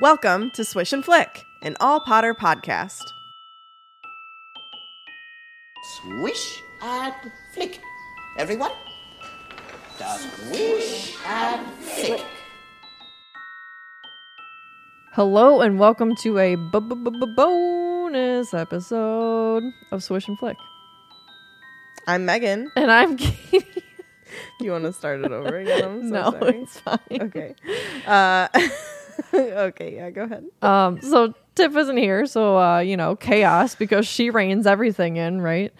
Welcome to Swish and Flick, an all Potter podcast. Swish and flick. Everyone? Swish and flick. Hello and welcome to a bonus episode of Swish and Flick. I'm Megan. And I'm Katie. You want to start it over again? I'm so no, sorry. it's fine. Okay. Uh, okay, yeah, go ahead. Um, so Tiff isn't here, so uh, you know, chaos because she reigns everything in, right?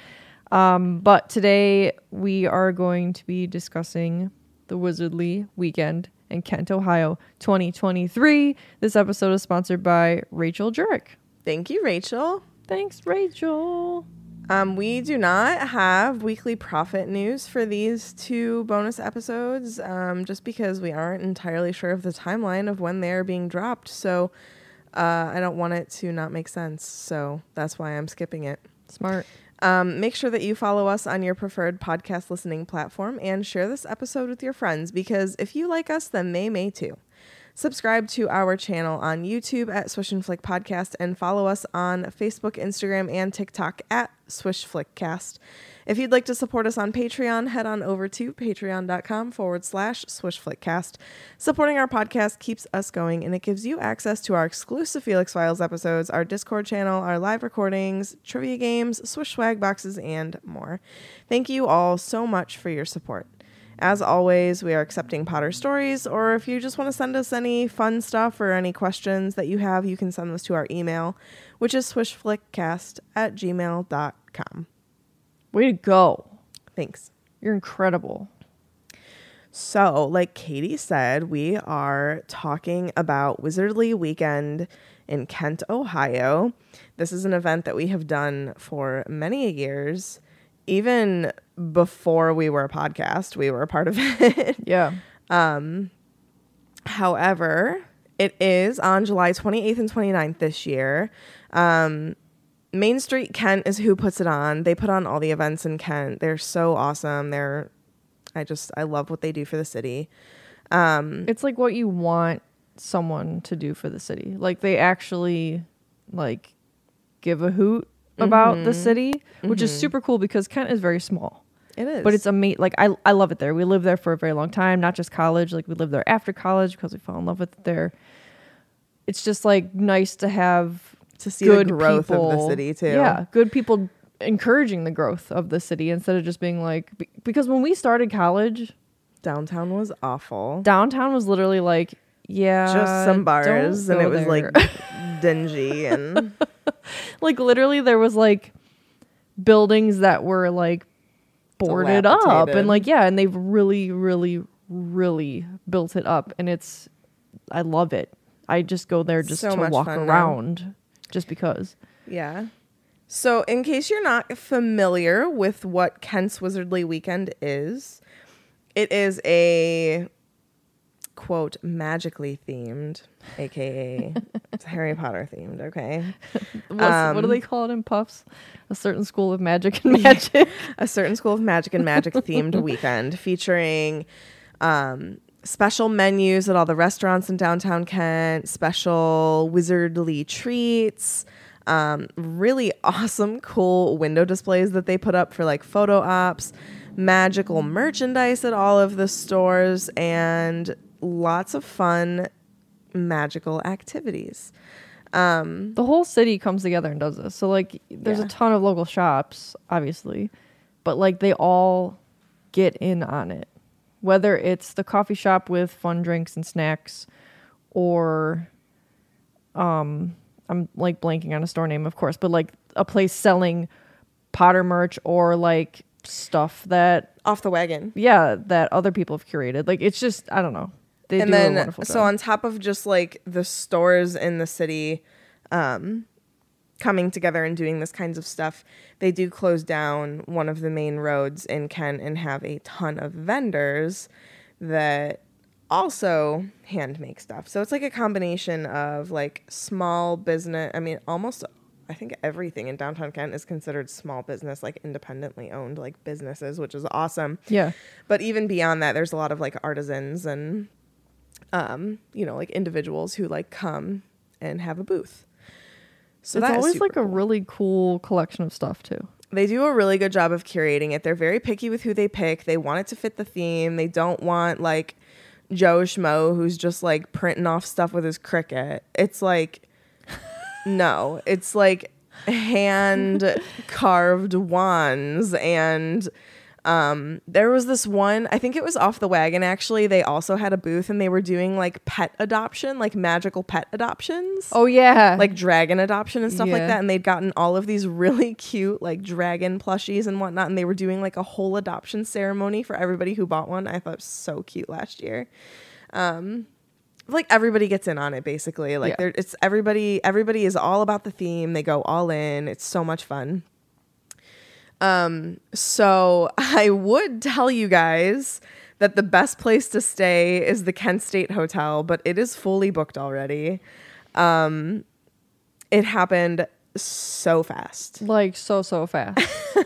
Um, but today we are going to be discussing the Wizardly Weekend in Kent, Ohio, 2023. This episode is sponsored by Rachel Jurek. Thank you, Rachel. Thanks, Rachel. Um, we do not have weekly Prophet news for these two bonus episodes, um, just because we aren't entirely sure of the timeline of when they are being dropped. So uh, I don't want it to not make sense. So that's why I'm skipping it. Smart. Um, make sure that you follow us on your preferred podcast listening platform and share this episode with your friends because if you like us, then they may too. Subscribe to our channel on YouTube at Swish and Flick Podcast and follow us on Facebook, Instagram, and TikTok at Swish Flickcast. If you'd like to support us on Patreon, head on over to patreon.com forward slash Swish Flickcast. Supporting our podcast keeps us going and it gives you access to our exclusive Felix Files episodes, our Discord channel, our live recordings, trivia games, Swish swag boxes, and more. Thank you all so much for your support. As always, we are accepting Potter stories, or if you just want to send us any fun stuff or any questions that you have, you can send those to our email, which is swishflickcast at gmail.com. Way to go. Thanks. You're incredible. So, like Katie said, we are talking about Wizardly Weekend in Kent, Ohio. This is an event that we have done for many years. Even before we were a podcast, we were a part of it. Yeah. um, However, it is on July 28th and 29th this year. Um, Main Street Kent is who puts it on. They put on all the events in Kent. They're so awesome. They're, I just, I love what they do for the city. Um, It's like what you want someone to do for the city. Like they actually like give a hoot about the mm-hmm. city, which is mm-hmm. super cool because Kent is very small. It is. But it's a amazing. Like I, I love it there. We lived there for a very long time, not just college. Like we lived there after college because we fell in love with it there. It's just like nice to have to see the good growth of the city too. Yeah, good people encouraging the growth of the city instead of just being like be- because when we started college, Downtown was awful. downtown was literally like yeah, Just some bars, and it was there. like dingy and like literally there was like buildings that were like boarded up and like yeah and they've really really really built it up and it's i love it i just go there just So to walk fun now. around just because yeah. So, in case you're not familiar with what Kent's Wizardly Weekend is, it is a quote magically themed, aka it's Harry Potter themed. Okay, What's, what do Um, they call it in puffs? A certain school of magic and magic? A certain school of magic and magic themed weekend featuring um, special menus at all the restaurants in downtown Kent, special wizardly treats, um, really awesome, cool window displays that they put up for like photo ops, magical merchandise at all of the stores, and lots of fun magical activities. the whole city comes together and does this so like there's Yeah. a ton of local shops obviously but like they all get in on it whether it's the coffee shop with fun drinks and snacks or um i'm like blanking on a store name of course but like a place selling potter merch or like stuff that Off the wagon. yeah that other people have curated like it's just i don't know they and then so job. on top of just like the stores in the city um coming together and doing this kinds of stuff they do close down one of the main roads in kent and have a ton of vendors that also hand make stuff so it's like a combination of like small business i mean almost I think everything in downtown Kent is considered small business, like independently owned, like businesses, which is awesome. Yeah. But even beyond that, there's a lot of like artisans and, um, you know, like individuals who like come and have a booth. So it's always like a really cool collection of stuff too. they do a really good job of curating it. They're very picky with who they pick. They want it to fit the theme. They don't want like Joe Schmo who's just like printing off stuff with his Cricut. It's like no, it's like hand carved wands and um there was this one i think it was off the wagon actually they also had a booth and they were doing like pet adoption like magical pet adoptions Oh yeah, like dragon adoption and stuff like that. And they'd gotten all of these really cute like dragon plushies and whatnot. And they were doing like a whole adoption ceremony for everybody who bought one. I thought it was so cute last year. Um, like everybody gets in on it basically. Like Yeah. it's everybody. Everybody is all about the theme. They go all in. It's so much fun. Um, so I would tell you guys that the best place to stay is the Kent State Hotel, but it is fully booked already. Um, it happened so fast. like so so fast.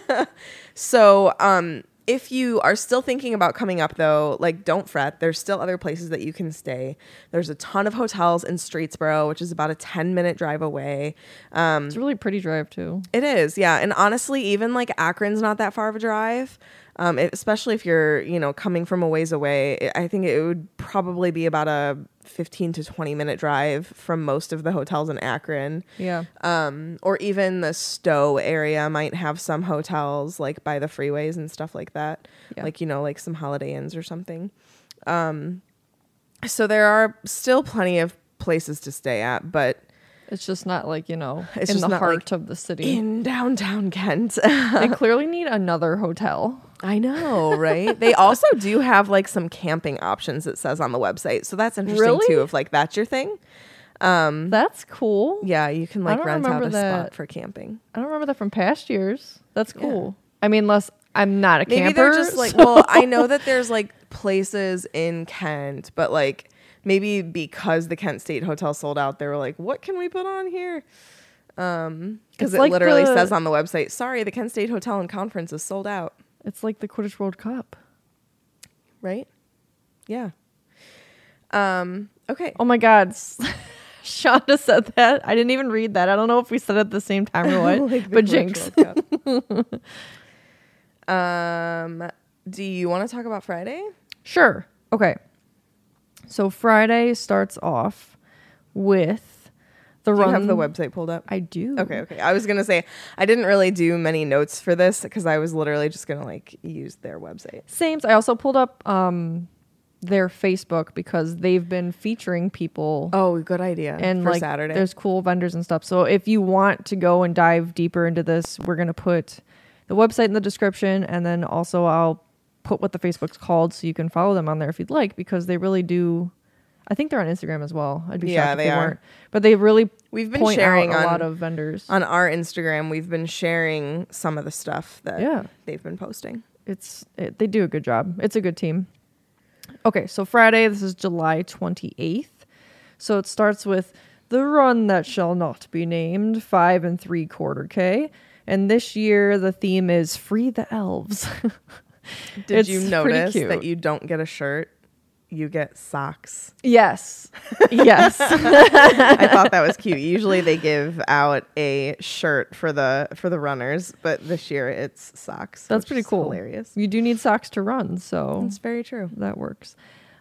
So, um, if you are still thinking about coming up though, like don't fret. There's still other places that you can stay. There's a ton of hotels in Streetsboro, which is about a 10 minute drive away. Um, it's a really pretty drive too. It is, yeah. And honestly, even like Akron's not that far of a drive. Um, it- especially if you're, you know, coming from a ways away. I- I think it would probably be about a 15 to 20 minute drive from most of the hotels in Akron. Yeah. Um, or even the Stow area might have some hotels like by the freeways and stuff like that. Yeah. Like, you know, like some Holiday Inns or something. Um, so there are still plenty of places to stay at, but It's just not like, you know, It's in the not, heart like, of the city. in downtown Kent. they clearly need another hotel. I know, right? they also do have like some camping options it says on the website. So that's interesting Really? too if like that's your thing. That's cool. Yeah, you can like rent out a remember spot for camping. I don't remember that from past years. That's cool. I mean, unless I'm not a Maybe camper. they're just like so- well, I know that there's like places in Kent, but like maybe because the Kent State Hotel sold out, they were like, what can we put on here? Um, because it like literally the- says on the website, sorry, the Kent State Hotel and Conference is sold out. It's like the Quidditch World Cup. Right? Yeah. Um, okay. Oh my God. Shonda said that. I didn't even read that. I don't know if we said it at the same time or what. Like but Jinx. Um, do you want to talk about Friday? Sure. Okay. So Friday starts off with the Do you have the website pulled up? I do. Okay, okay. I was gonna say I didn't really do many notes for this because I was literally just gonna like use their website. Same. I also pulled up um their Facebook because they've been featuring people Oh, good idea. and for like Saturday. there's cool vendors and stuff. So if you want to go and dive deeper into this, we're gonna put the website in the description, and then also I'll put what the Facebook's called so you can follow them on there if you'd like because they really do. I think they're on Instagram as well. I'd be Yeah, shocked if they they, are. weren't. But they really We've been sharing out a on- lot of vendors. on our Instagram. We've been sharing some of the stuff that Yeah. they've been posting. it's it, they do a good job. It's a good team. Okay, so Friday, this is July 28th. So it starts with the run that shall not be named, five and three quarter K. And this year the theme is free the elves. Did It's you notice that you don't get a shirt? You get socks. yes. Yes. I thought that was cute. Usually they give out a shirt for the for the runners, but this year it's socks. That's pretty cool. Hilarious. You do need socks to run, so That's very true. that works.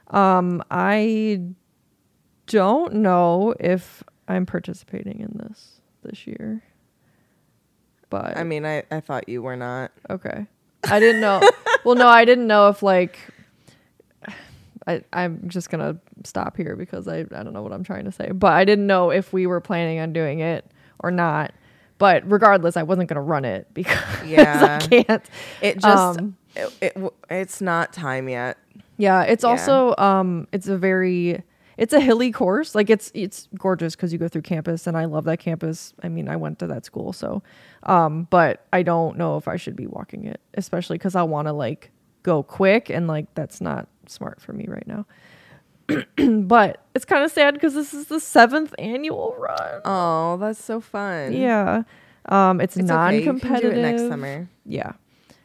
Um I don't know if I'm participating in this this year. But I mean, I, I thought you were not. Okay. I didn't know. well, no, I didn't know if like I I'm just gonna stop here because I I don't know what I'm trying to say. But I didn't know if we were planning on doing it or not. But regardless, I wasn't gonna run it because Yeah. I can't. It just Um, it, it it's not time yet. Yeah, it's Yeah. also um it's a very it's a hilly course. Like it's it's gorgeous because you go through campus and I love that campus. I mean, I went to that school, so um but I don't know if I should be walking it, especially cuz I want to like go quick and like that's not smart for me right now. but it's kind of sad cuz this is the 7th annual run. Oh, that's so fun. Yeah. Um it's, It's okay. You can do non-competitive it next summer. yeah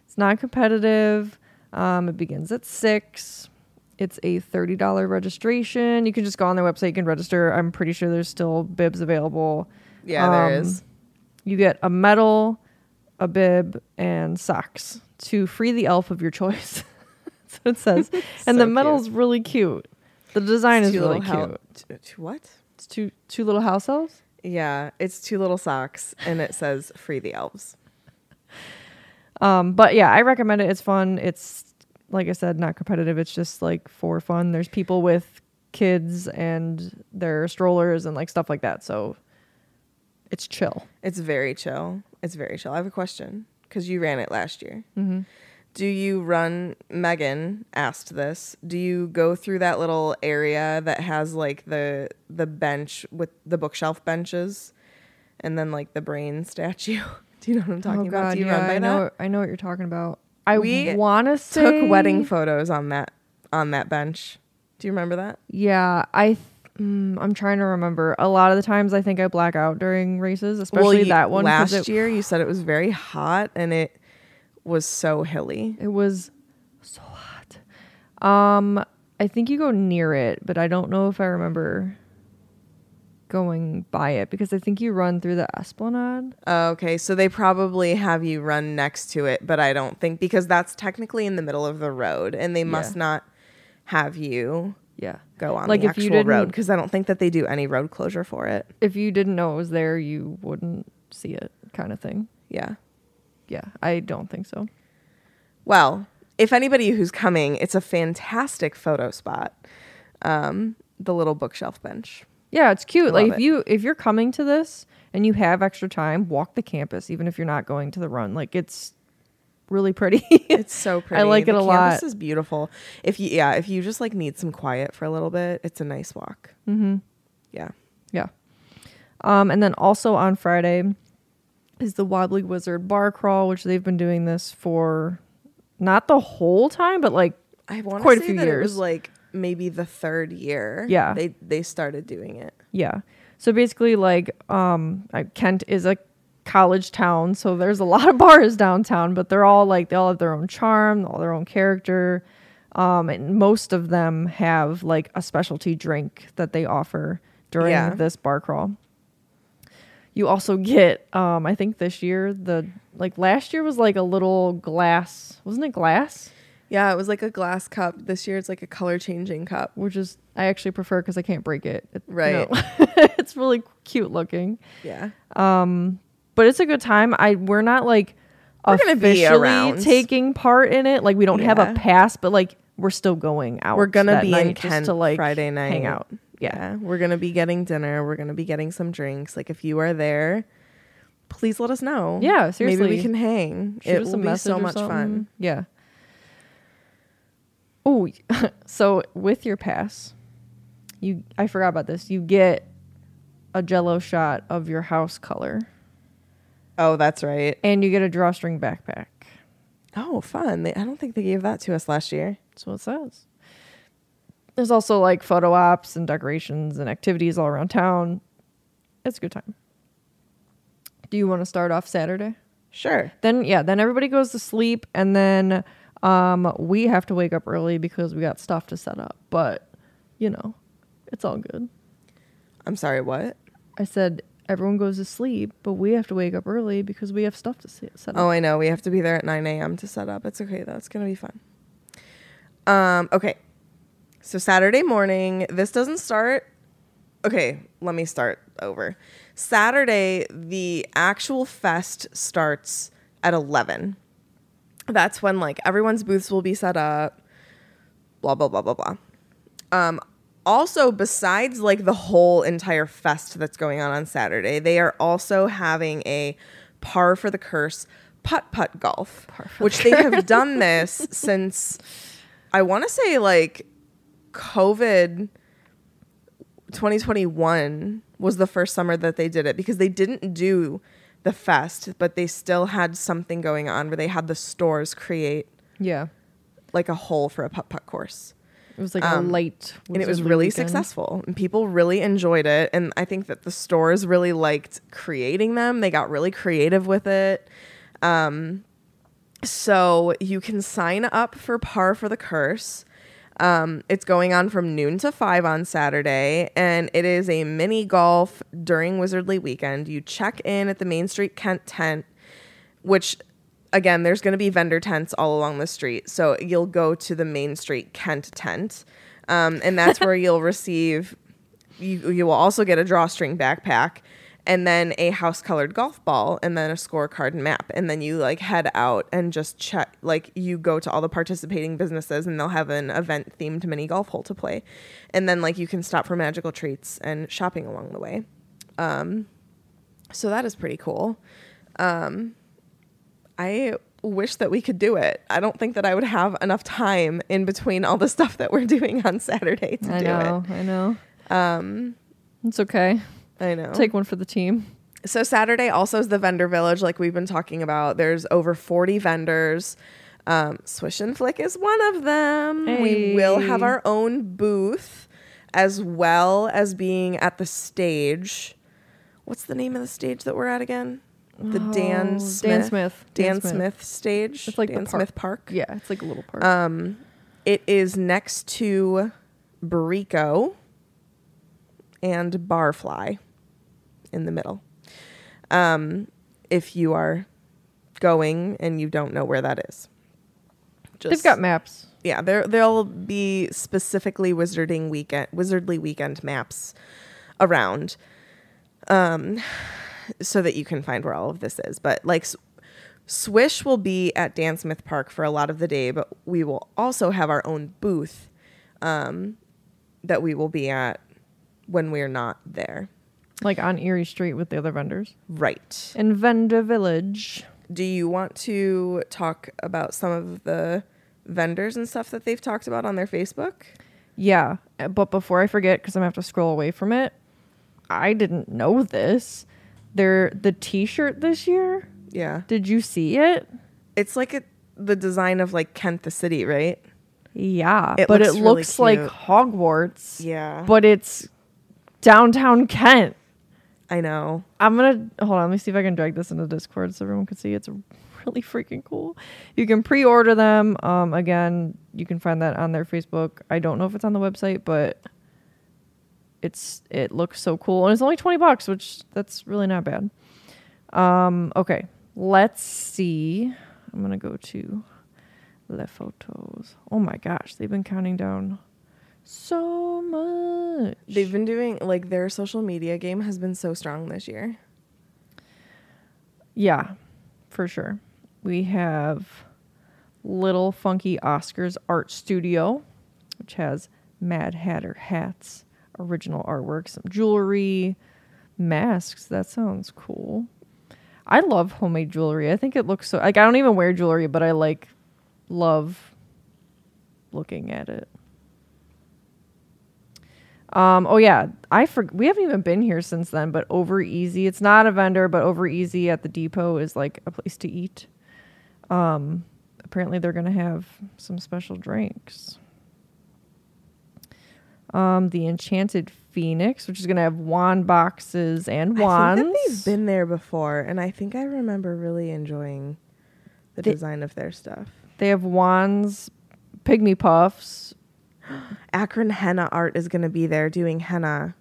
it's non-competitive um it begins at six It's a $30 registration. You can just go on their website, you can register. I'm pretty sure there's still bibs available. Yeah, there Um, is. You get a medal, a bib, and socks to free the elf of your choice. That's what it says. and So the cute. medal's really cute. The design is really cute. hou- t- t- what? It's two two little house elves. Yeah, it's two little socks, and it says "Free the Elves." Um, but yeah, I recommend it. It's fun. It's like I said, not competitive. It's just like for fun. There's people with kids and their strollers and like stuff like that. So it's chill. It's very chill. It's very chill. I have a question because you ran it last year. Mm-hmm. Do you run? Megan asked this. Do you go through that little area that has like the the bench with the bookshelf benches, and then like the brain statue? Do you know what I'm talking about? Do you Oh, yeah, run by I that? know. I know what you're talking about. I We want to say Took wedding photos on that on that bench. Do you remember that? Yeah, I. Th- mm, I'm trying to remember. A lot of the times, I think I black out during races, especially you- that one. last it, year. You said it was very hot and it was so hilly. It was so hot. Um, I think you go near it, but I don't know if I remember going by it because I think you run through the esplanade. Oh, Okay, so they probably have you run next to it, but I don't think because that's technically in the middle of the road, and they must Yeah. not have you Yeah. go on Like, the if you actual road didn't- because I don't think that they do any road closure for it. If you didn't know it was there, you wouldn't see it, kind of thing. Yeah. Yeah, I don't think so. Well, if anybody who's coming, it's a fantastic photo spot. Um, the little bookshelf bench. Yeah, it's cute. Like if it. you if you're coming to this and you have extra time, walk the campus even if you're not going to the run. Like it's really pretty. It's so pretty. I like it the a campus lot. is beautiful. If you yeah, if you just like need some quiet for a little bit, it's a nice walk. mm-hmm. Yeah. Yeah. Um, and then also on Friday is the Wobbly Wizard bar crawl, which they've been doing this for not the whole time, but like I want Quite to a say few that it was years. like maybe the third year. Yeah. They they started doing it. yeah. So basically, like um, Kent is a college town, so there's a lot of bars downtown, but they're all like they all have their own charm, all their own character. Um, and most of them have like a specialty drink that they offer during Yeah. this bar crawl. You also get, um, I think this year the like last year was like a little glass, wasn't it glass? Yeah, it was like a glass cup. This year it's like a color changing cup. Which is I actually prefer because I can't break it. It- Right. know, it's really cute looking. Yeah. Um, but it's a good time. I we're not like We're officially taking part in it. Like we don't have a pass, but like we're still going out. We're gonna be in Kent to like Friday night. hang out. Yeah. Yeah. We're gonna be getting dinner. We're gonna be getting some drinks. Like if you are there, please let us know. Yeah, seriously. Maybe we can hang. Shoot it will be so much fun. Yeah. Oh, so with your pass, you I forgot about this. You get a Jello shot of your house color, Oh, that's right. and you get a drawstring backpack. Oh, fun. They, I don't think they gave that to us last year. That's what it says. There's also like photo ops and decorations and activities all around town. It's a good time. Do you want to start off Saturday? Sure. Then yeah, then everybody goes to sleep and then um we have to wake up early because we got stuff to set up. But, you know, it's all good. I'm sorry, what? I said everyone goes to sleep, but we have to wake up early because we have stuff to set up. Oh, I know. We have to be there at 9 a.m. to set up. It's okay, though. It's to be fun. Um, okay. So, Saturday morning, this doesn't start. Okay, let me start over. Saturday, the actual fest starts at 11. That's when, like, everyone's booths will be set up, blah, blah, blah, blah, blah. Um, also, besides like the whole entire fest that's going on on Saturday, they are also having a par for the curse putt putt golf, which they have done this since I want to say like COVID 2021 was the first summer that they did it because they didn't do the fest, but they still had something going on where they had the stores create yeah. like a hole for a putt putt course It was like Um, a light and it was really weekend. successful and people really enjoyed it and i think that the stores really liked creating them they got really creative with it um, so you can sign up for par for the curse Um, it's going on from noon to five on Saturday, and it is a mini golf during Wizardly Weekend. You check in at the Main Street Kent tent, which again, there's going to be vendor tents all along the street. So you'll go to the Main Street Kent tent, um, and that's where you'll receive. You you will also get a drawstring backpack, and then a house colored golf ball, and then a scorecard and map, and then you like head out and just check. Like you go to all the participating businesses, and they'll have an event themed mini golf hole to play, and then like you can stop for magical treats and shopping along the way. Um, so that is pretty cool. Um, I wish that we could do it. I don't think that I would have enough time in between all the stuff that we're doing on Saturday to I do know, I know. it. Um, It's okay. I know. Take one for the team. So Saturday also is the vendor village, like we've been talking about. There's over 40 vendors. Um, Swish and Flick is one of them. We will have our own booth, as well as being at the stage. What's the name of the stage that we're at again? The Oh, Dan Dan Smith. Smith. Dan, Dan Smith. Smith. stage. It's like Dan park. Smith Park. Yeah, it's like a little park. Um, it is next to Barico and Barfly in the middle. Um, if you are going and you don't know where that is, They've got maps. yeah, there there'll be specifically wizarding weekend wizardly weekend maps around um so that you can find where all of this is. But like Swish will be at Dan Smith Park for a lot of the day, but we will also have our own booth um that we will be at when we're not there. Like on Erie Street with the other vendors. Right. In Vendor Village. Do you want to talk about some of the vendors and stuff that they've talked about on their Facebook? Yeah, but before I forget, because I'm gonna have to scroll away from it, I didn't know this. They're the T-shirt this year. Yeah. Did you see it? It's like a, the design of like Kent the city, right? Yeah, It but looks it really looks like. Hogwarts. Yeah. but it's downtown Kent. I know. I'm gonna hold on. Let me see if I can drag this into Discord so everyone can see. It's really freaking cool. You can pre-order them. Um, again, you can find that on their Facebook. I don't know if it's on the website, but it's it looks so cool, and it's only twenty bucks, which that's really not bad. Um, okay, let's see. I'm gonna go to Les Photos. Oh my gosh, they've been counting down so much. They've been doing like their social media game has been so strong this year. Yeah, for sure. We have Little Funky Oscars Art Studio, which has Mad Hatter hats, original artwork, some jewelry, masks. That sounds cool. I love homemade jewelry. I think it looks so like I don't even wear jewelry, but I like love looking at it. Um, oh yeah, I for we haven't even been here since then, but Over Easy, it's not a vendor, but Over Easy at the depot is like a place to eat. Um, apparently they're gonna have some special drinks. Um, the Enchanted Phoenix, which is gonna have wand boxes and wands. I think that they've been there before, and I think I remember really enjoying the They- design of their stuff. They have wands, pygmy puffs. Akron Henna Art is going to be there doing henna.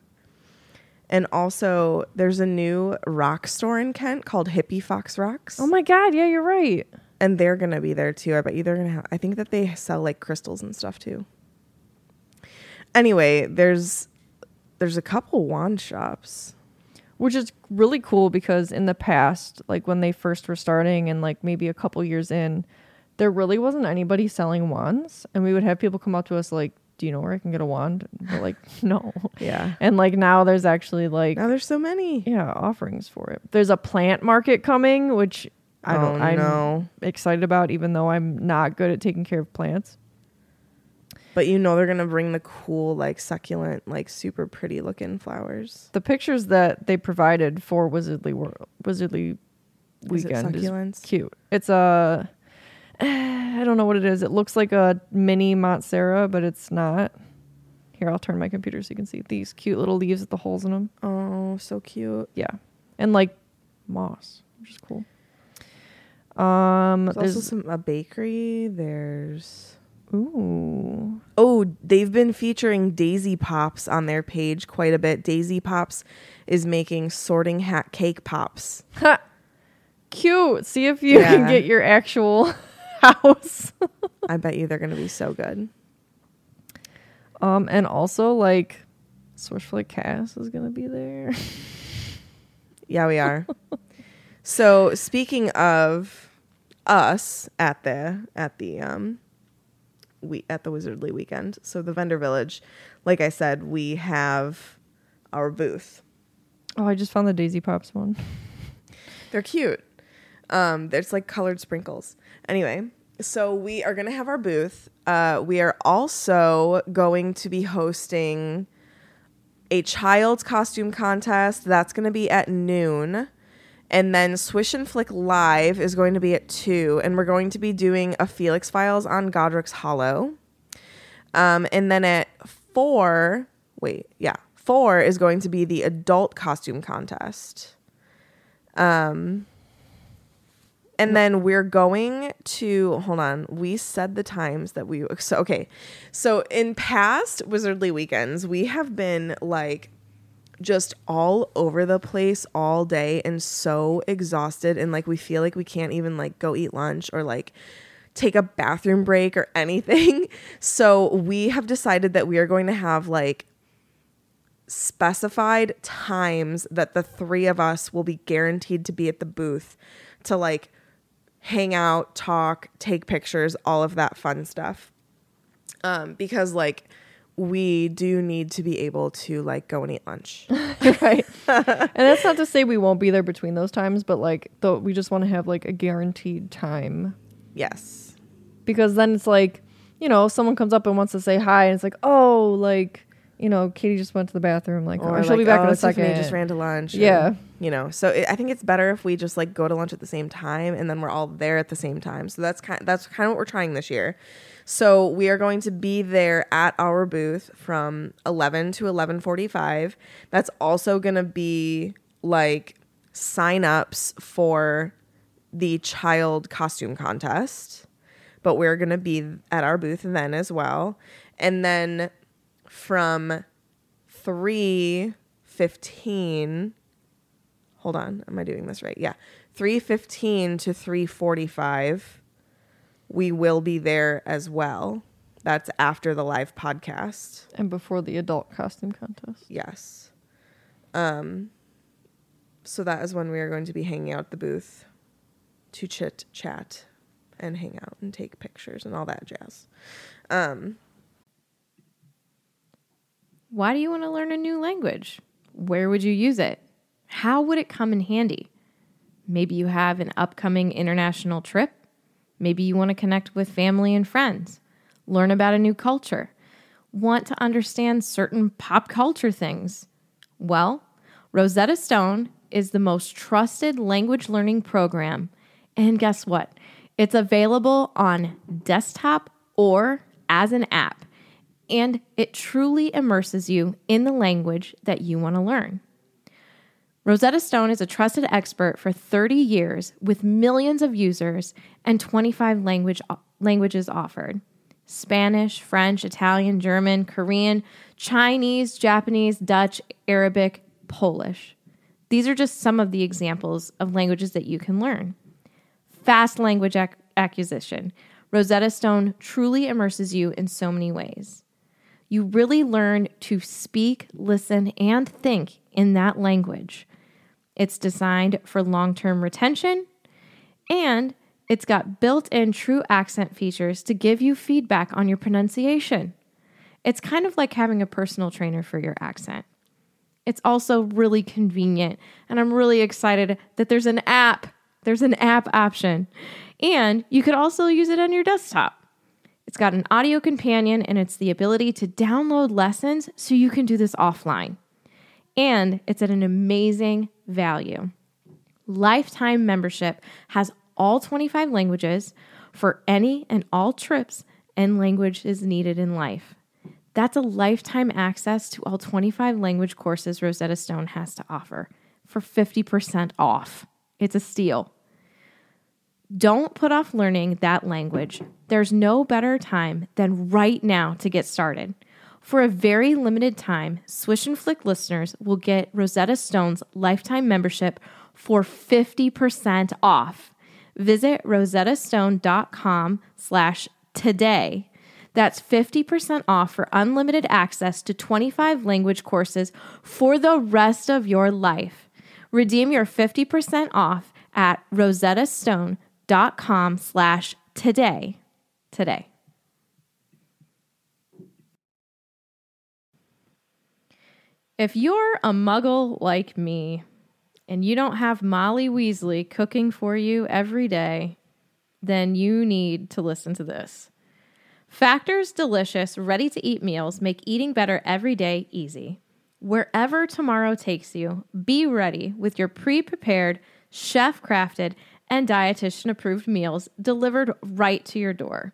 And also, there's a new rock store in Kent called Hippie Fox Rocks. Oh my god, yeah, you're right. and they're going to be there too. I bet you they're going to have, I think that they sell like crystals and stuff too. Anyway, there's there's a couple wand shops. which is really cool because in the past like when they first were starting and like maybe a couple years in there really wasn't anybody selling wands and we would have people come up to us like do you know where i can get a wand and we're like no Yeah. and like now there's actually like Now there's so many. yeah offerings for it there's a plant market coming which I don't I'm know. excited about even though i'm not good at taking care of plants But you know they're going to bring the cool like succulent like super pretty looking flowers. the pictures that they provided for wizardly Wor- wizardly Is weekend is succulents? cute. It's a I don't know what it is. It looks like a mini Monstera, but it's not. Here, I'll turn my computer so you can see these cute little leaves with the holes in them. Oh, so cute. Yeah, and like moss, which is cool. Um, There's, also some a bakery. There's Ooh. Oh, they've been featuring Daisy Pops on their page quite a bit. Daisy Pops is making sorting hat cake pops. Ha! Cute. See if you can get your actual house. I bet you they're going to be so good. um, and also like Swishflick Cast is gonna be there. Yeah, we are. so, speaking of us at the at the um we at the Wizardly weekend. So the vendor village, like I said, we have our booth. Oh, I just found the Daisy Pops one. They're cute. Um, there's like colored sprinkles. Anyway, so we are gonna have our booth. Uh, we are also going to be hosting a child's costume contest. That's gonna be at noon. And then Swish and Flick Live is going to be at two, and we're going to be doing a Felix Files on Godric's Hollow. Um, and then at four, wait, yeah, four is going to be the adult costume contest. Um, and then we're going to hold on. We said the times that we so okay. So in past Wizardly weekends, we have been like just all over the place all day and so exhausted and like we feel like we can't even like go eat lunch or like take a bathroom break or anything. So we have decided that we are going to have like specified times that the three of us will be guaranteed to be at the booth to like hang out, talk, take pictures, all of that fun stuff. Um, because like we do need to be able to like go and eat lunch. right. and that's not to say we won't be there between those times, but like though we just want to have like a guaranteed time. yes. Because then it's like, you know, someone comes up and wants to say hi and it's like, oh, like, you know, Katie just went to the bathroom, like, or, oh, she'll like, be back in oh, a Tiffany second. just ran to lunch. and, Yeah. you know, so it, I think it's better if we just like go to lunch at the same time and then we're all there at the same time. So that's kind that's kind of what we're trying this year. So we are going to be there at our booth from 11 to 11:45. That's also going to be like sign-ups for the child costume contest. But we're going to be at our booth then as well. And then from 3:15 Hold on, am I doing this right? Yeah. 3:15 to 3:45 we will be there as well. That's after the live podcast. and before the adult costume contest. Yes. Um so that is when we are going to be hanging out at the booth to chit chat and hang out and take pictures and all that jazz. Um Why do you want to learn a new language? Where would you use it? How would it come in handy? Maybe you have an upcoming international trip. Maybe you want to connect with family and friends, learn about a new culture, want to understand certain pop culture things. Well, Rosetta Stone is the most trusted language learning program. And guess what? It's available on desktop or as an app, and it truly immerses you in the language that you want to learn. Rosetta Stone is a trusted expert for 30 years with millions of users and 25 language, languages offered Spanish, French, Italian, German, Korean, Chinese, Japanese, Dutch, Arabic, Polish. These are just some of the examples of languages that you can learn. Fast language ac- acquisition. Rosetta Stone truly immerses you in so many ways. You really learn to speak, listen, and think in that language. It's designed for long term retention, and it's got built in true accent features to give you feedback on your pronunciation. It's kind of like having a personal trainer for your accent. It's also really convenient, and I'm really excited that there's an app. There's an app option, and you could also use it on your desktop. It's got an audio companion, and it's the ability to download lessons so you can do this offline. And it's at an amazing value. Lifetime membership has all 25 languages for any and all trips and languages needed in life. That's a lifetime access to all 25 language courses Rosetta Stone has to offer for 50% off. It's a steal. Don't put off learning that language. There's no better time than right now to get started. For a very limited time, Swish and Flick listeners will get Rosetta Stone's lifetime membership for 50% off. Visit rosettastone.com slash today. That's 50% off for unlimited access to 25 language courses for the rest of your life. Redeem your 50% off at rosettastone.com slash today. Today. If you're a muggle like me and you don't have Molly Weasley cooking for you every day, then you need to listen to this. Factor's delicious, ready to eat meals make eating better every day easy. Wherever tomorrow takes you, be ready with your pre prepared, chef crafted, and dietitian approved meals delivered right to your door.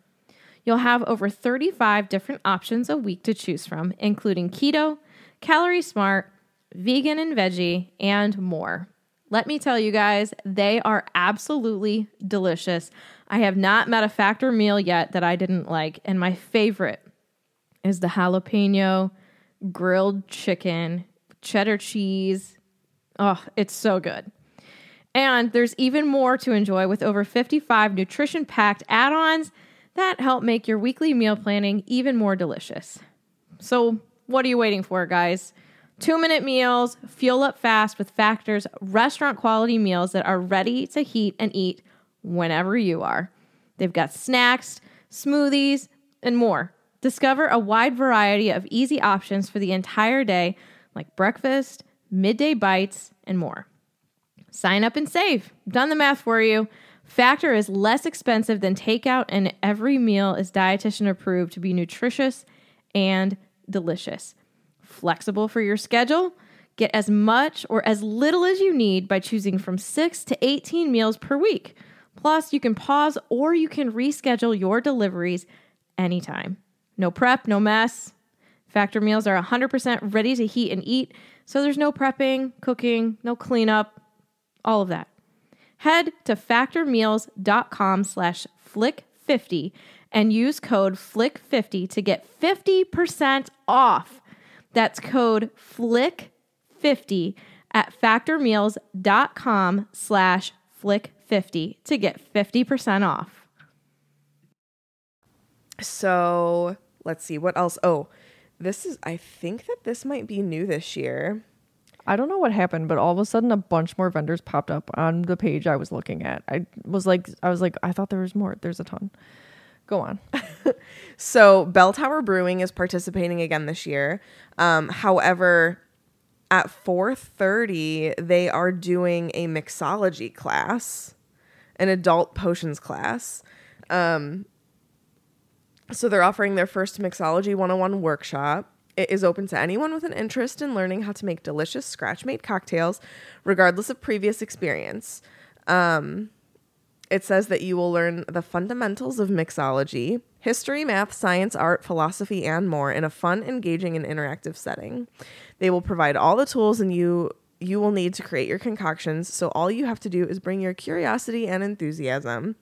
You'll have over 35 different options a week to choose from, including keto, calorie smart, vegan and veggie, and more. Let me tell you guys, they are absolutely delicious. I have not met a factor meal yet that I didn't like, and my favorite is the jalapeno grilled chicken, cheddar cheese. Oh, it's so good. And there's even more to enjoy with over 55 nutrition packed add ons that help make your weekly meal planning even more delicious. So, what are you waiting for, guys? Two minute meals, fuel up fast with Factor's restaurant quality meals that are ready to heat and eat whenever you are. They've got snacks, smoothies, and more. Discover a wide variety of easy options for the entire day, like breakfast, midday bites, and more. Sign up and save. Done the math for you. Factor is less expensive than takeout, and every meal is dietitian approved to be nutritious and delicious. Flexible for your schedule. Get as much or as little as you need by choosing from 6 to 18 meals per week. Plus, you can pause or you can reschedule your deliveries anytime. No prep, no mess. Factor meals are 100% ready to heat and eat, so there's no prepping, cooking, no cleanup, all of that. Head to factormeals.com slash flick50 and use code flick50 to get 50% off. That's code flick50 at factormeals.com slash flick50 to get 50% off. So let's see what else. Oh, this is. I think that this might be new this year. I don't know what happened, but all of a sudden a bunch more vendors popped up on the page I was looking at. I was like I was like I thought there was more. There's a ton. Go on. So Bell Tower Brewing is participating again this year. Um, however, at 4:30 they are doing a mixology class, an adult potions class. Um, so they're offering their first mixology 101 workshop. It is open to anyone with an interest in learning how to make delicious scratch-made cocktails, regardless of previous experience. Um, it says that you will learn the fundamentals of mixology, history, math, science, art, philosophy, and more in a fun, engaging, and interactive setting. They will provide all the tools and you you will need to create your concoctions. So all you have to do is bring your curiosity and enthusiasm.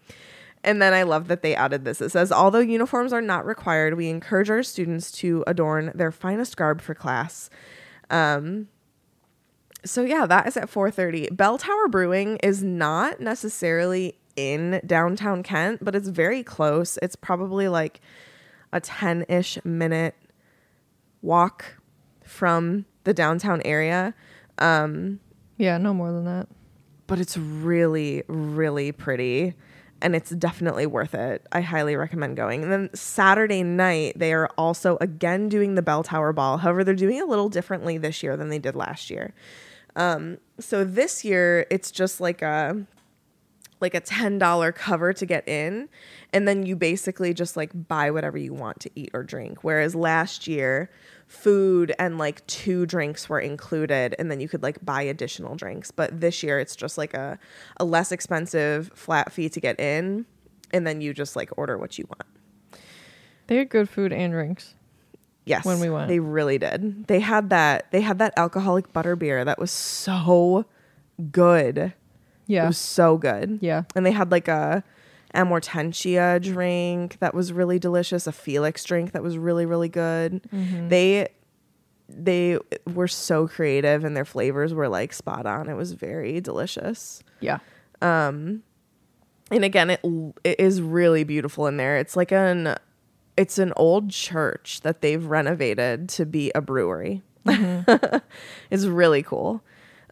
And then I love that they added this. It says, although uniforms are not required, we encourage our students to adorn their finest garb for class. Um, so yeah, that is at 4:30. Bell Tower Brewing is not necessarily in downtown Kent, but it's very close. It's probably like a 10-ish minute walk from the downtown area. Um, Yeah, no more than that. but it's really, really pretty and it's definitely worth it. I highly recommend going. And then Saturday night, they are also again doing the Bell Tower Ball. However, they're doing it a little differently this year than they did last year. Um, so this year, it's just like a like a $10 cover to get in and then you basically just like buy whatever you want to eat or drink whereas last year food and like two drinks were included and then you could like buy additional drinks but this year it's just like a, a less expensive flat fee to get in and then you just like order what you want They had good food and drinks. yes When we went. they really did they had that they had that alcoholic butter beer that was so good Yeah. It was so good. Yeah. And they had like a amortentia drink that was really delicious, a Felix drink that was really really good. Mm-hmm. They they were so creative and their flavors were like spot on. It was very delicious. Yeah. Um and again it, it is really beautiful in there it's like an it's an old church that they've renovated to be a brewery it's really cool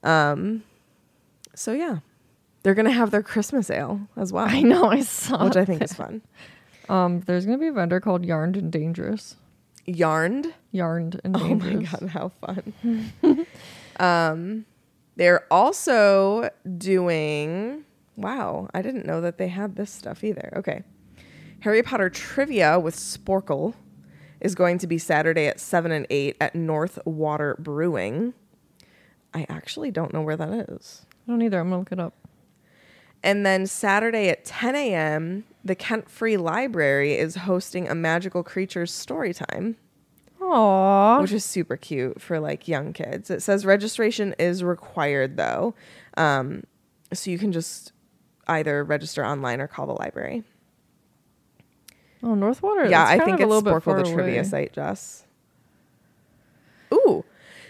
um so yeah they're gonna have their christmas ale as well I know. I saw. which i think is fun Um, there's gonna be a vendor called Yarned and Dangerous. yarned Yarned and Dangerous. oh my god how fun um they're also doing wow i didn't know that they had this stuff either okay harry potter trivia with sporcle is going to be saturday at 7 and 8 at north water brewing i actually don't know where that is I don't either. I'm gonna look it up. And then saturday at 10 a.m the kent free library is hosting a magical creatures story time Aww. which is super cute for like young kids. It says registration is required though, um, so you can just either register online or call the library. Oh, Northwater. yeah, I think it's a little Sporcle the trivia site, Jess. Ooh,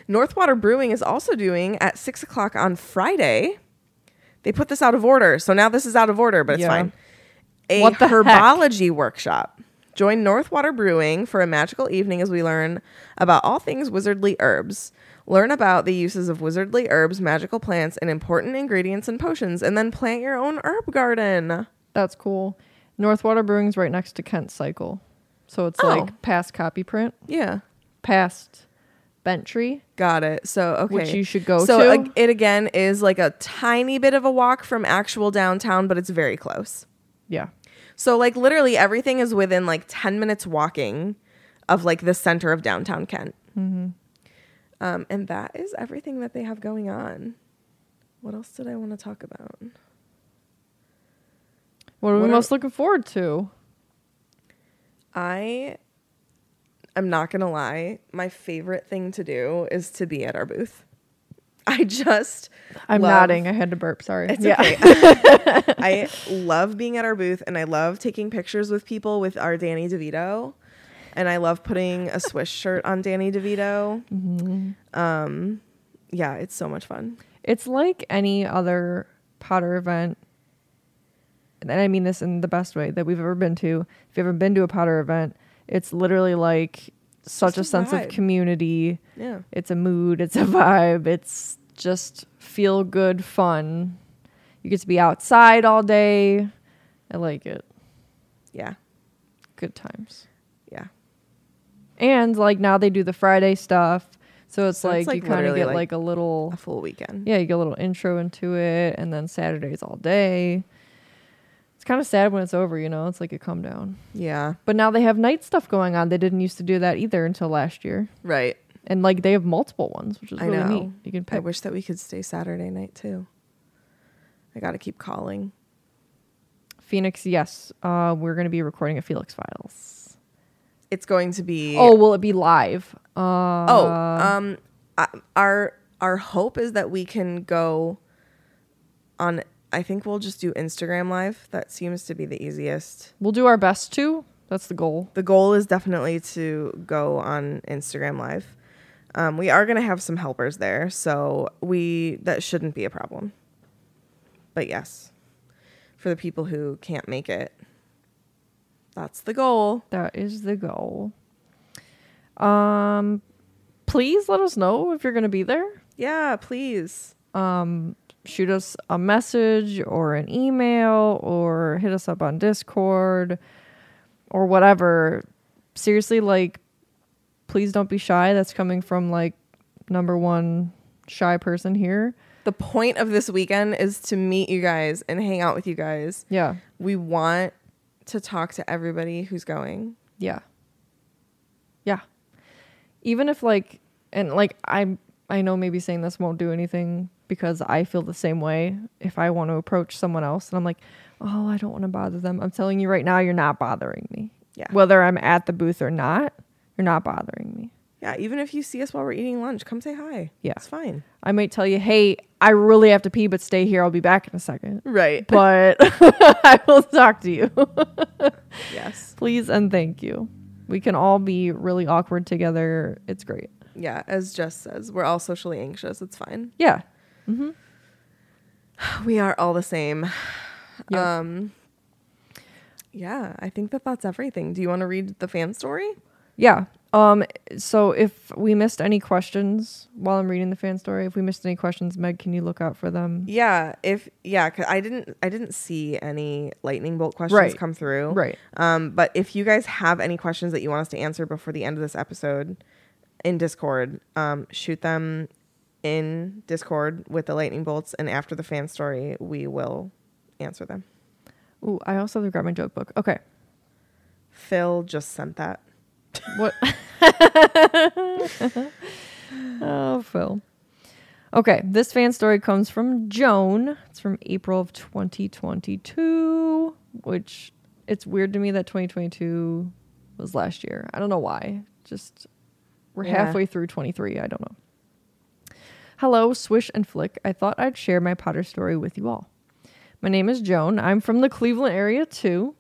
Northwater Brewing is also doing at six o'clock on Friday. They put this out of order, so now this is out of order, but it's Yeah. fine. A What the heck? herbology workshop. Join Northwater Brewing for a magical evening as we learn about all things wizardly herbs. Learn about the uses of wizardly herbs, magical plants, and important ingredients and potions, and then plant your own herb garden. That's cool. Northwater Brewing's right next to Kent Cycle, so it's Oh. like past copy print, Yeah. past Bentry. Got it. So okay, Which you should go so to. ag- it again is like a tiny bit of a walk from actual downtown, but it's very close. Yeah. So like literally everything is within like ten minutes walking of like the center of downtown Kent. Mm-hmm. Um, and that is everything that they have going on. What else did I want to talk about? What are we What are- most looking forward to? I am not gonna lie. My favorite thing to do is to be at our booth. I just I'm love- nodding. I had to burp. Sorry. It's yeah. okay. I love being at our booth and I love taking pictures with people with our Danny DeVito. And I love putting a Swish shirt on Danny DeVito. Um, yeah, it's so much fun. It's like any other Potter event. And I mean this in the best way that we've ever been to. If you've ever been to a Potter event, it's literally like such a a sense of community. Yeah. It's a mood, it's a vibe, it's just feel good fun. You get to be outside all day. I like it. Yeah. Good times. Yeah. And like now they do the Friday stuff. So it's So like, it's, like, you kind of get like, like, a little A full weekend. yeah, you get a little intro into it, and then Saturdays all day. Kind of sad when it's over, you know. It's like a come down. Yeah. But now they have night stuff going on. They didn't used to do that either until last year, Right. and like they have multiple ones, which is I really know. neat. You can pick. I wish that we could stay Saturday night too. I got to keep calling. Phoenix, yes, uh, we're going to be recording a Felix Files. It's going to be Oh, will it be live? Uh, Oh, um, I, our our hope is that we can go on. I think we'll just do Instagram live. That seems to be the easiest. we'll do our best to. That's the goal. The goal is definitely to go on Instagram live. Um, we are going to have some helpers there, so we that shouldn't be a problem. But yes, for the people who can't make it, that's the goal. That is the goal. Um, please let us know if you're going to be there. Yeah, please. um, shoot us a message or an email or hit us up on Discord or whatever. Seriously, like, please don't be shy. That's coming from like number one shy person here. The point of this weekend is to meet you guys and hang out with you guys. Yeah. We want to talk to everybody who's going. Yeah. Yeah. Even if like and like I I know maybe saying this won't do anything because I feel the same way if I want to approach someone else and I'm like, "Oh, I don't want to bother them." I'm telling you right now, you're not bothering me. Yeah. Whether I'm at the booth or not, you're not bothering me. Yeah, even if you see us while we're eating lunch, come say hi. Yeah. It's fine. I might tell you, hey, I really have to pee, but stay here. I'll be back in a second. Right. But I will talk to you. yes. Please and thank you. We can all be really awkward together. It's great. Yeah, as Jess says, we're all socially anxious. It's fine. Yeah. We are all the same. Yep. Um Yeah, I think that that's everything. Do you want to read the fan story? Yeah. Um. So if we missed any questions while I'm reading the fan story, if we missed any questions, Meg, can you look out for them? Yeah, if yeah, cause I didn't I didn't see any lightning bolt questions Right. come through. Right. Um, but if you guys have any questions that you want us to answer before the end of this episode in Discord, um, shoot them in Discord with the lightning bolts, and after the fan story, we will answer them. Ooh, I also have to grab my joke book. Okay. Phil just sent that. What? oh, Phil. Okay, this fan story comes from Joan. It's from April of 2022, which it's weird to me that 2022 was last year. I don't know why. Just we're Yeah. halfway through 23. I don't know. Hello, Swish and Flick. I thought I'd share my Potter story with you all. My name is Joan. I'm from the Cleveland area too.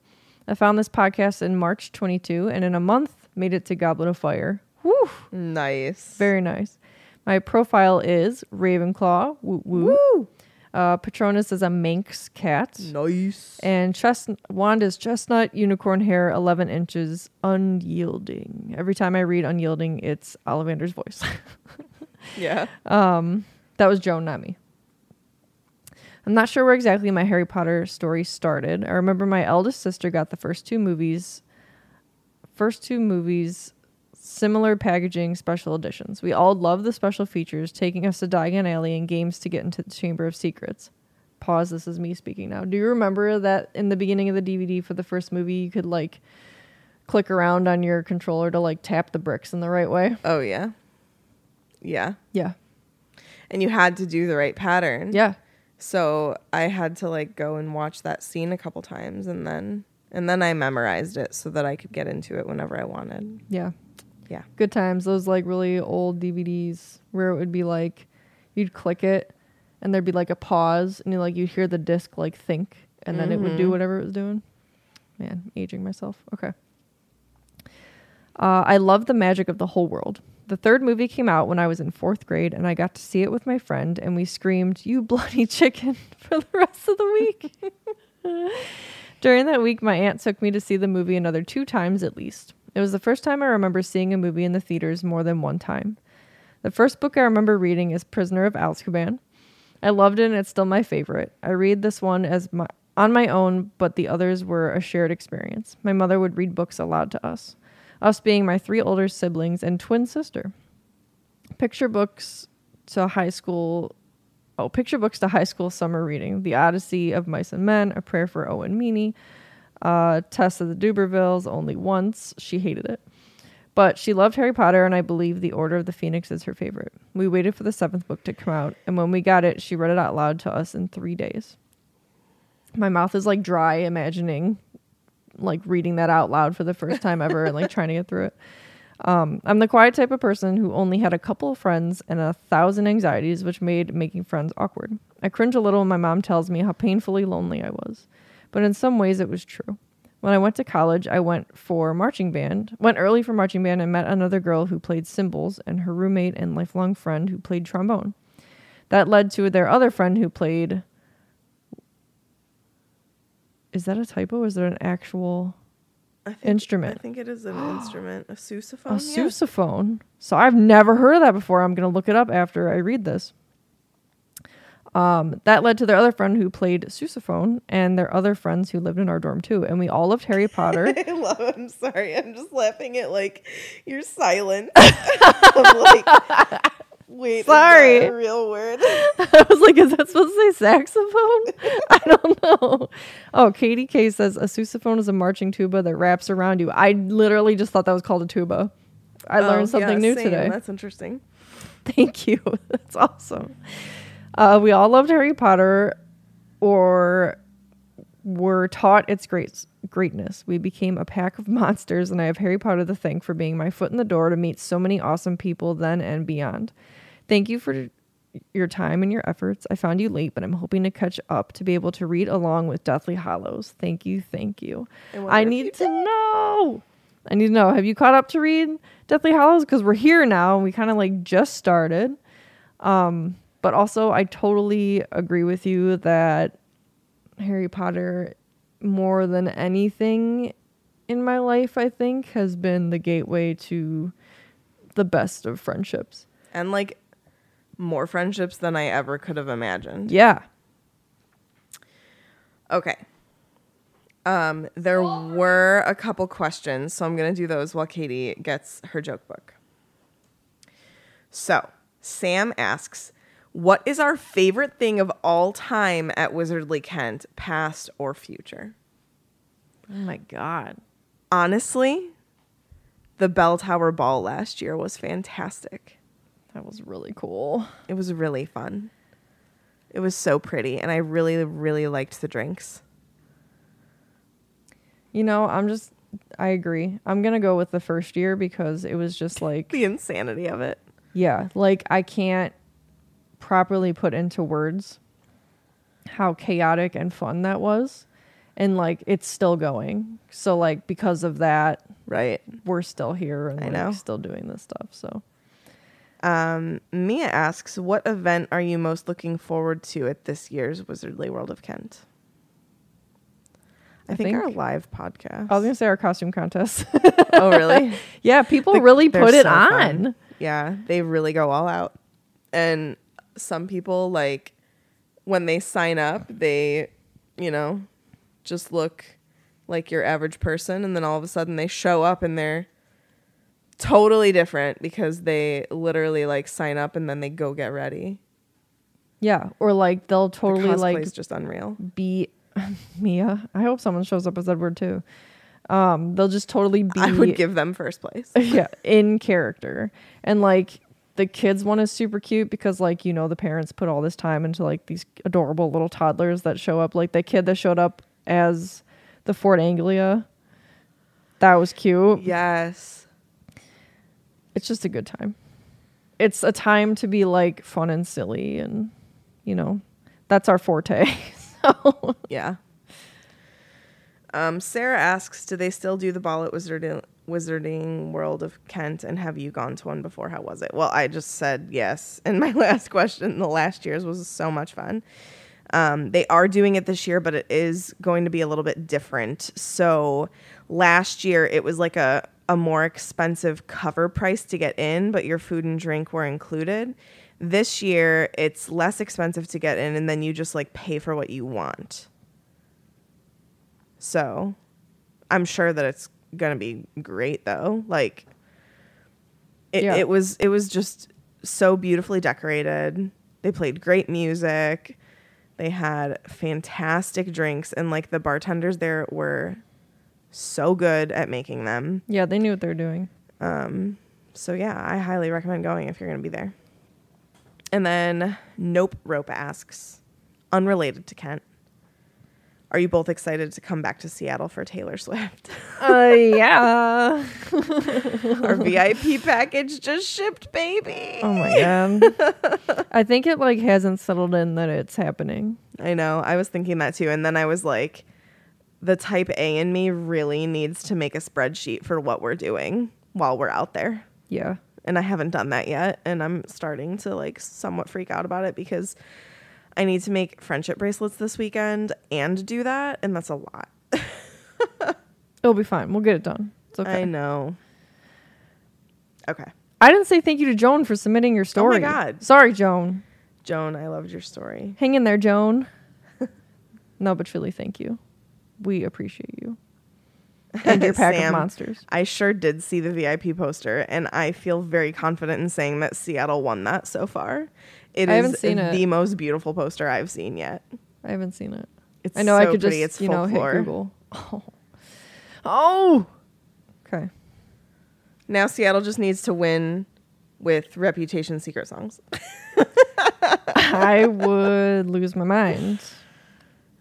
I found this podcast in March 22 and in a month made it to Goblet of Fire. Woo! Nice. Very nice. My profile is Ravenclaw. Woo woo. Woo! Uh, Patronus is a Manx cat. Nice. And chest- wand is chestnut, unicorn hair, 11 inches, unyielding. Every time I read unyielding, it's Ollivander's voice. Yeah. Um, that was Joan, not me. I'm not sure where exactly my Harry Potter story started. I remember my eldest sister got the first two movies, first two movies, similar packaging, special editions. We all loved the special features, taking us to Diagon Alley and games to get into the Chamber of Secrets. Pause. This is me speaking now. Do you remember that in the beginning of the DVD for the first movie, you could like click around on your controller to like tap the bricks in the right way? Oh yeah. Yeah. Yeah. And you had to do the right pattern. Yeah. So I had to like go and watch that scene a couple times and then and then I memorized it so that I could get into it whenever I wanted. Yeah. Yeah. Good times. Those like really old DVDs where it would be like you'd click it and there'd be like a pause and you like you'd hear the disc like think and then it would do whatever it was doing. Man, aging myself. Okay. Uh, I love the magic of the whole world. The third movie came out when I was in fourth grade, and I got to see it with my friend, and we screamed, You bloody chicken, for the rest of the week. During that week, my aunt took me to see the movie another two times at least. It was the first time I remember seeing a movie in the theaters more than one time. The first book I remember reading is Prisoner of Azkaban. I loved it and it's still my favorite. I read this one as my on my own, but the others were a shared experience. My mother would read books aloud to us, us being my three older siblings and twin sister. Picture books to high school oh, picture books to high school summer reading. The Odyssey of Mice and Men, A Prayer for Owen Meany, uh, Tess of the d'Urbervilles, only once. She hated it. But she loved Harry Potter, and I believe The Order of the Phoenix is her favorite. We waited for the seventh book to come out, and when we got it, she read it out loud to us in three days. My mouth is like dry, imagining like reading that out loud for the first time ever and like trying to get through it. Um, I'm the quiet type of person who only had a couple of friends and a thousand anxieties, which made making friends awkward. I cringe a little when my mom tells me how painfully lonely I was, but in some ways it was true. When I went to college, I went for marching band, went early for marching band, and met another girl who played cymbals and her roommate and lifelong friend who played trombone. That led to their other friend who played. Is that a typo? Is there an actual I think, instrument? I think it is an instrument, a sousaphone. A yeah. sousaphone. So I've never heard of that before. I'm going to look it up after I read this. Um, that led to their other friend who played sousaphone and their other friends who lived in our dorm too. And we all loved Harry Potter. I love. I'm sorry. I'm just laughing at like your silence. Like, wait, Sorry. is that a real word? I was like, is that supposed to say saxophone? I don't know. Oh, Katie K says a sousaphone is a marching tuba that wraps around you. I literally just thought that was called a tuba. I Oh, learned something yeah, new same. today. That's interesting. Thank you. That's awesome. Uh, we all loved Harry Potter, or were taught its great greatness. We became a pack of monsters, and I have Harry Potter to thank for being my foot in the door to meet so many awesome people then and beyond. Thank you for your time and your efforts. I found you late, but I'm hoping to catch up to be able to read along with Deathly Hallows. Thank you, thank you. wonder I need you to know. I need to know. Have you caught up to read Deathly Hallows? Because we're here now and we kind of like just started. Um, but also, I totally agree with you that Harry Potter, more than anything in my life, I think, has been the gateway to the best of friendships. And like more friendships than I ever could have imagined. Yeah. Okay. Um, there were a couple questions, so I'm gonna do those while Katie gets her joke book. So, Sam asks, "What is our favorite thing of all time at Wizardly Kent, past or future?" Oh my God. Honestly, the Bell Tower Ball last year was fantastic. That was really cool. It was really fun. It was so pretty, and I really, really liked the drinks. You know, I'm just, I agree. I'm going to go with the first year because it was just like, The insanity of it. yeah, like I can't properly put into words how chaotic and fun that was. And like it's still going. So, like, because of that, Right. we're still here and I like, know. still doing this stuff. So, Um, Mia asks, "What event are you most looking forward to at this year's Wizardly World of Kent?" I, I think, our live podcast. I was going to say our costume contest. oh, really? yeah, people The- really put it so on. fun. Yeah, they really go all out. And some people like when they sign up, they, you know, just look like your average person and then all of a sudden they show up and they're totally different because they literally like sign up and then they go get ready. Yeah. Or like they'll totally the like is just unreal. be Mia. I hope someone shows up as Edward too. Um, they'll just totally be I would give them first place. yeah, in character. And like the kids one is super cute because like, you know, the parents put all this time into like these adorable little toddlers that show up. Like the kid that showed up as the Ford Anglia. That was cute. yes. It's just a good time. It's a time to be like fun and silly and you know, that's our forte. so Yeah. Um, Sarah asks, "Do they still do the ball at Wizarding, Wizarding World of Kent? And have you gone to one before? How was it?" Well, I just said yes. And my last question, the last year's was so much fun. Um, they are doing it this year, but it is going to be a little bit different. So last year it was like a a more expensive cover price to get in, but your food and drink were included. This year it's less expensive to get in, and then you just like pay for what you want. So I'm sure that it's gonna be great though. Like it, Yeah. it was it was just so beautifully decorated. They played great music. They had fantastic drinks and like the bartenders there were so good at making them. yeah, they knew what they were doing. Um, So yeah, I highly recommend going if you're going to be there. And then Nope Rope asks, unrelated to Kent, are you both excited to come back to Seattle for Taylor Swift? Uh yeah. Our VIP package just shipped, baby. Oh my god. I think it like hasn't settled in that it's happening. I know. I was thinking that too. And then I was like, the type A in me really needs to make a spreadsheet for what we're doing while we're out there. Yeah. and I haven't done that yet and I'm starting to like somewhat freak out about it because I need to make friendship bracelets this weekend and do that and that's a lot. It'll be fine. We'll get it done. It's okay. I know. Okay. I didn't say thank you to Joan for submitting your story. Oh my God. Sorry, Joan. Joan, I loved your story. Hang in there, Joan. no, but truly, thank you. We appreciate you. And your pack Sam, of monsters. I sure did see the VIP poster and I feel very confident in saying that Seattle won that so far. It I is seen it. the most beautiful poster I've seen yet. I haven't seen it. It's I know I so could pretty. just, it's you know, folklore. hit Google. Oh. oh. Okay. Now Seattle just needs to win with Reputation secret songs. I would lose my mind.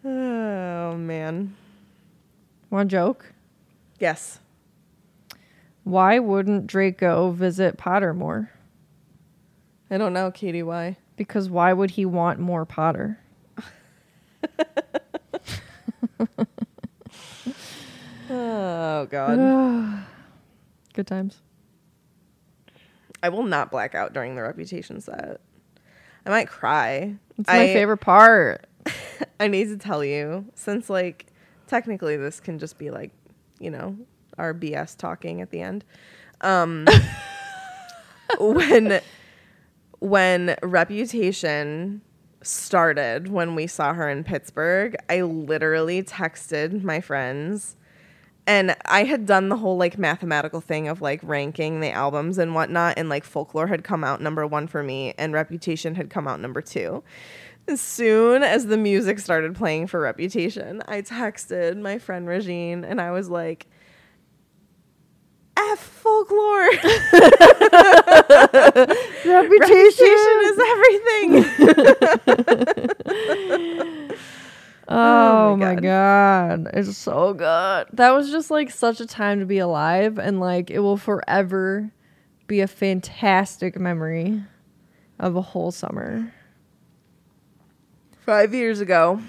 Oh man. A joke? Yes. Why wouldn't Draco visit Pottermore? I don't know, Katie. Why? Because why would he want more Potter? Oh god. Good times. I will not black out during the reputation set. I might cry. It's my I- favorite part. I need to tell you, since like technically this can just be like, you know, our BS talking at the end. Um when when Reputation started when we saw her in Pittsburgh, I literally texted my friends and I had done the whole like mathematical thing of like ranking the albums and whatnot, and like Folklore had come out number one for me, and Reputation had come out number two. As soon as the music started playing for Reputation, I texted my friend Regine and I was like, F folklore. Reputation is everything. Oh, my oh my god. It's so good. That was just like such a time to be alive and like it will forever be a fantastic memory of a whole summer. Five years ago,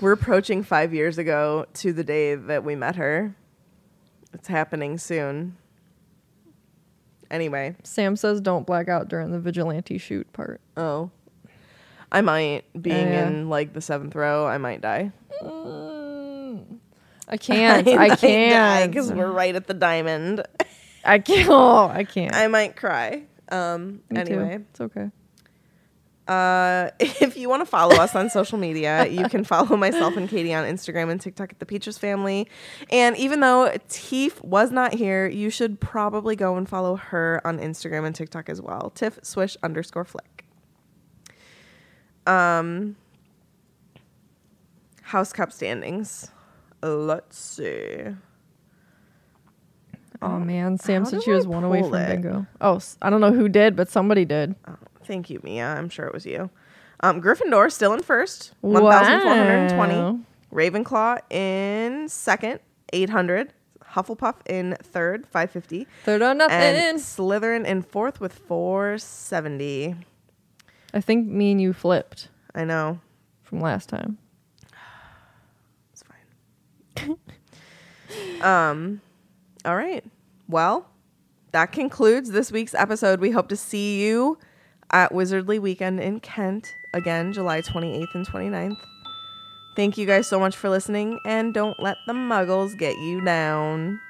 we're approaching five years ago to the day that we met her. It's happening soon. Anyway, Sam says don't black out during the vigilante shoot part. oh, I might being yeah. in like the seventh row. I might die. I can't. I can't. because we're right at the diamond. I can't. Oh, I can't. I might cry. Um. Me too. anyway, It's okay. Uh, if you want to follow us on social media, you can follow myself and Katie on Instagram and TikTok at the Petras Family. And even though Tiff was not here, you should probably go and follow her on Instagram and TikTok as well. Tiff Swish underscore Flick. Um, House Cup standings. Let's see. Oh man, Sam said she was one away from it? bingo. Oh, I don't know who did, but somebody did. Oh, thank you, Mia. I'm sure it was you. Um, Gryffindor still in first, 1,420. Ravenclaw in second, 800. Hufflepuff in third, 550. Third on nothing. And Slytherin in fourth with 470. I think me and you flipped I know. from last time. It's fine. um, all right. Well, that concludes this week's episode. We hope to see you at Wizardly Weekend in Kent again, July 28th and 29th. Thank you guys so much for listening, and don't let the muggles get you down.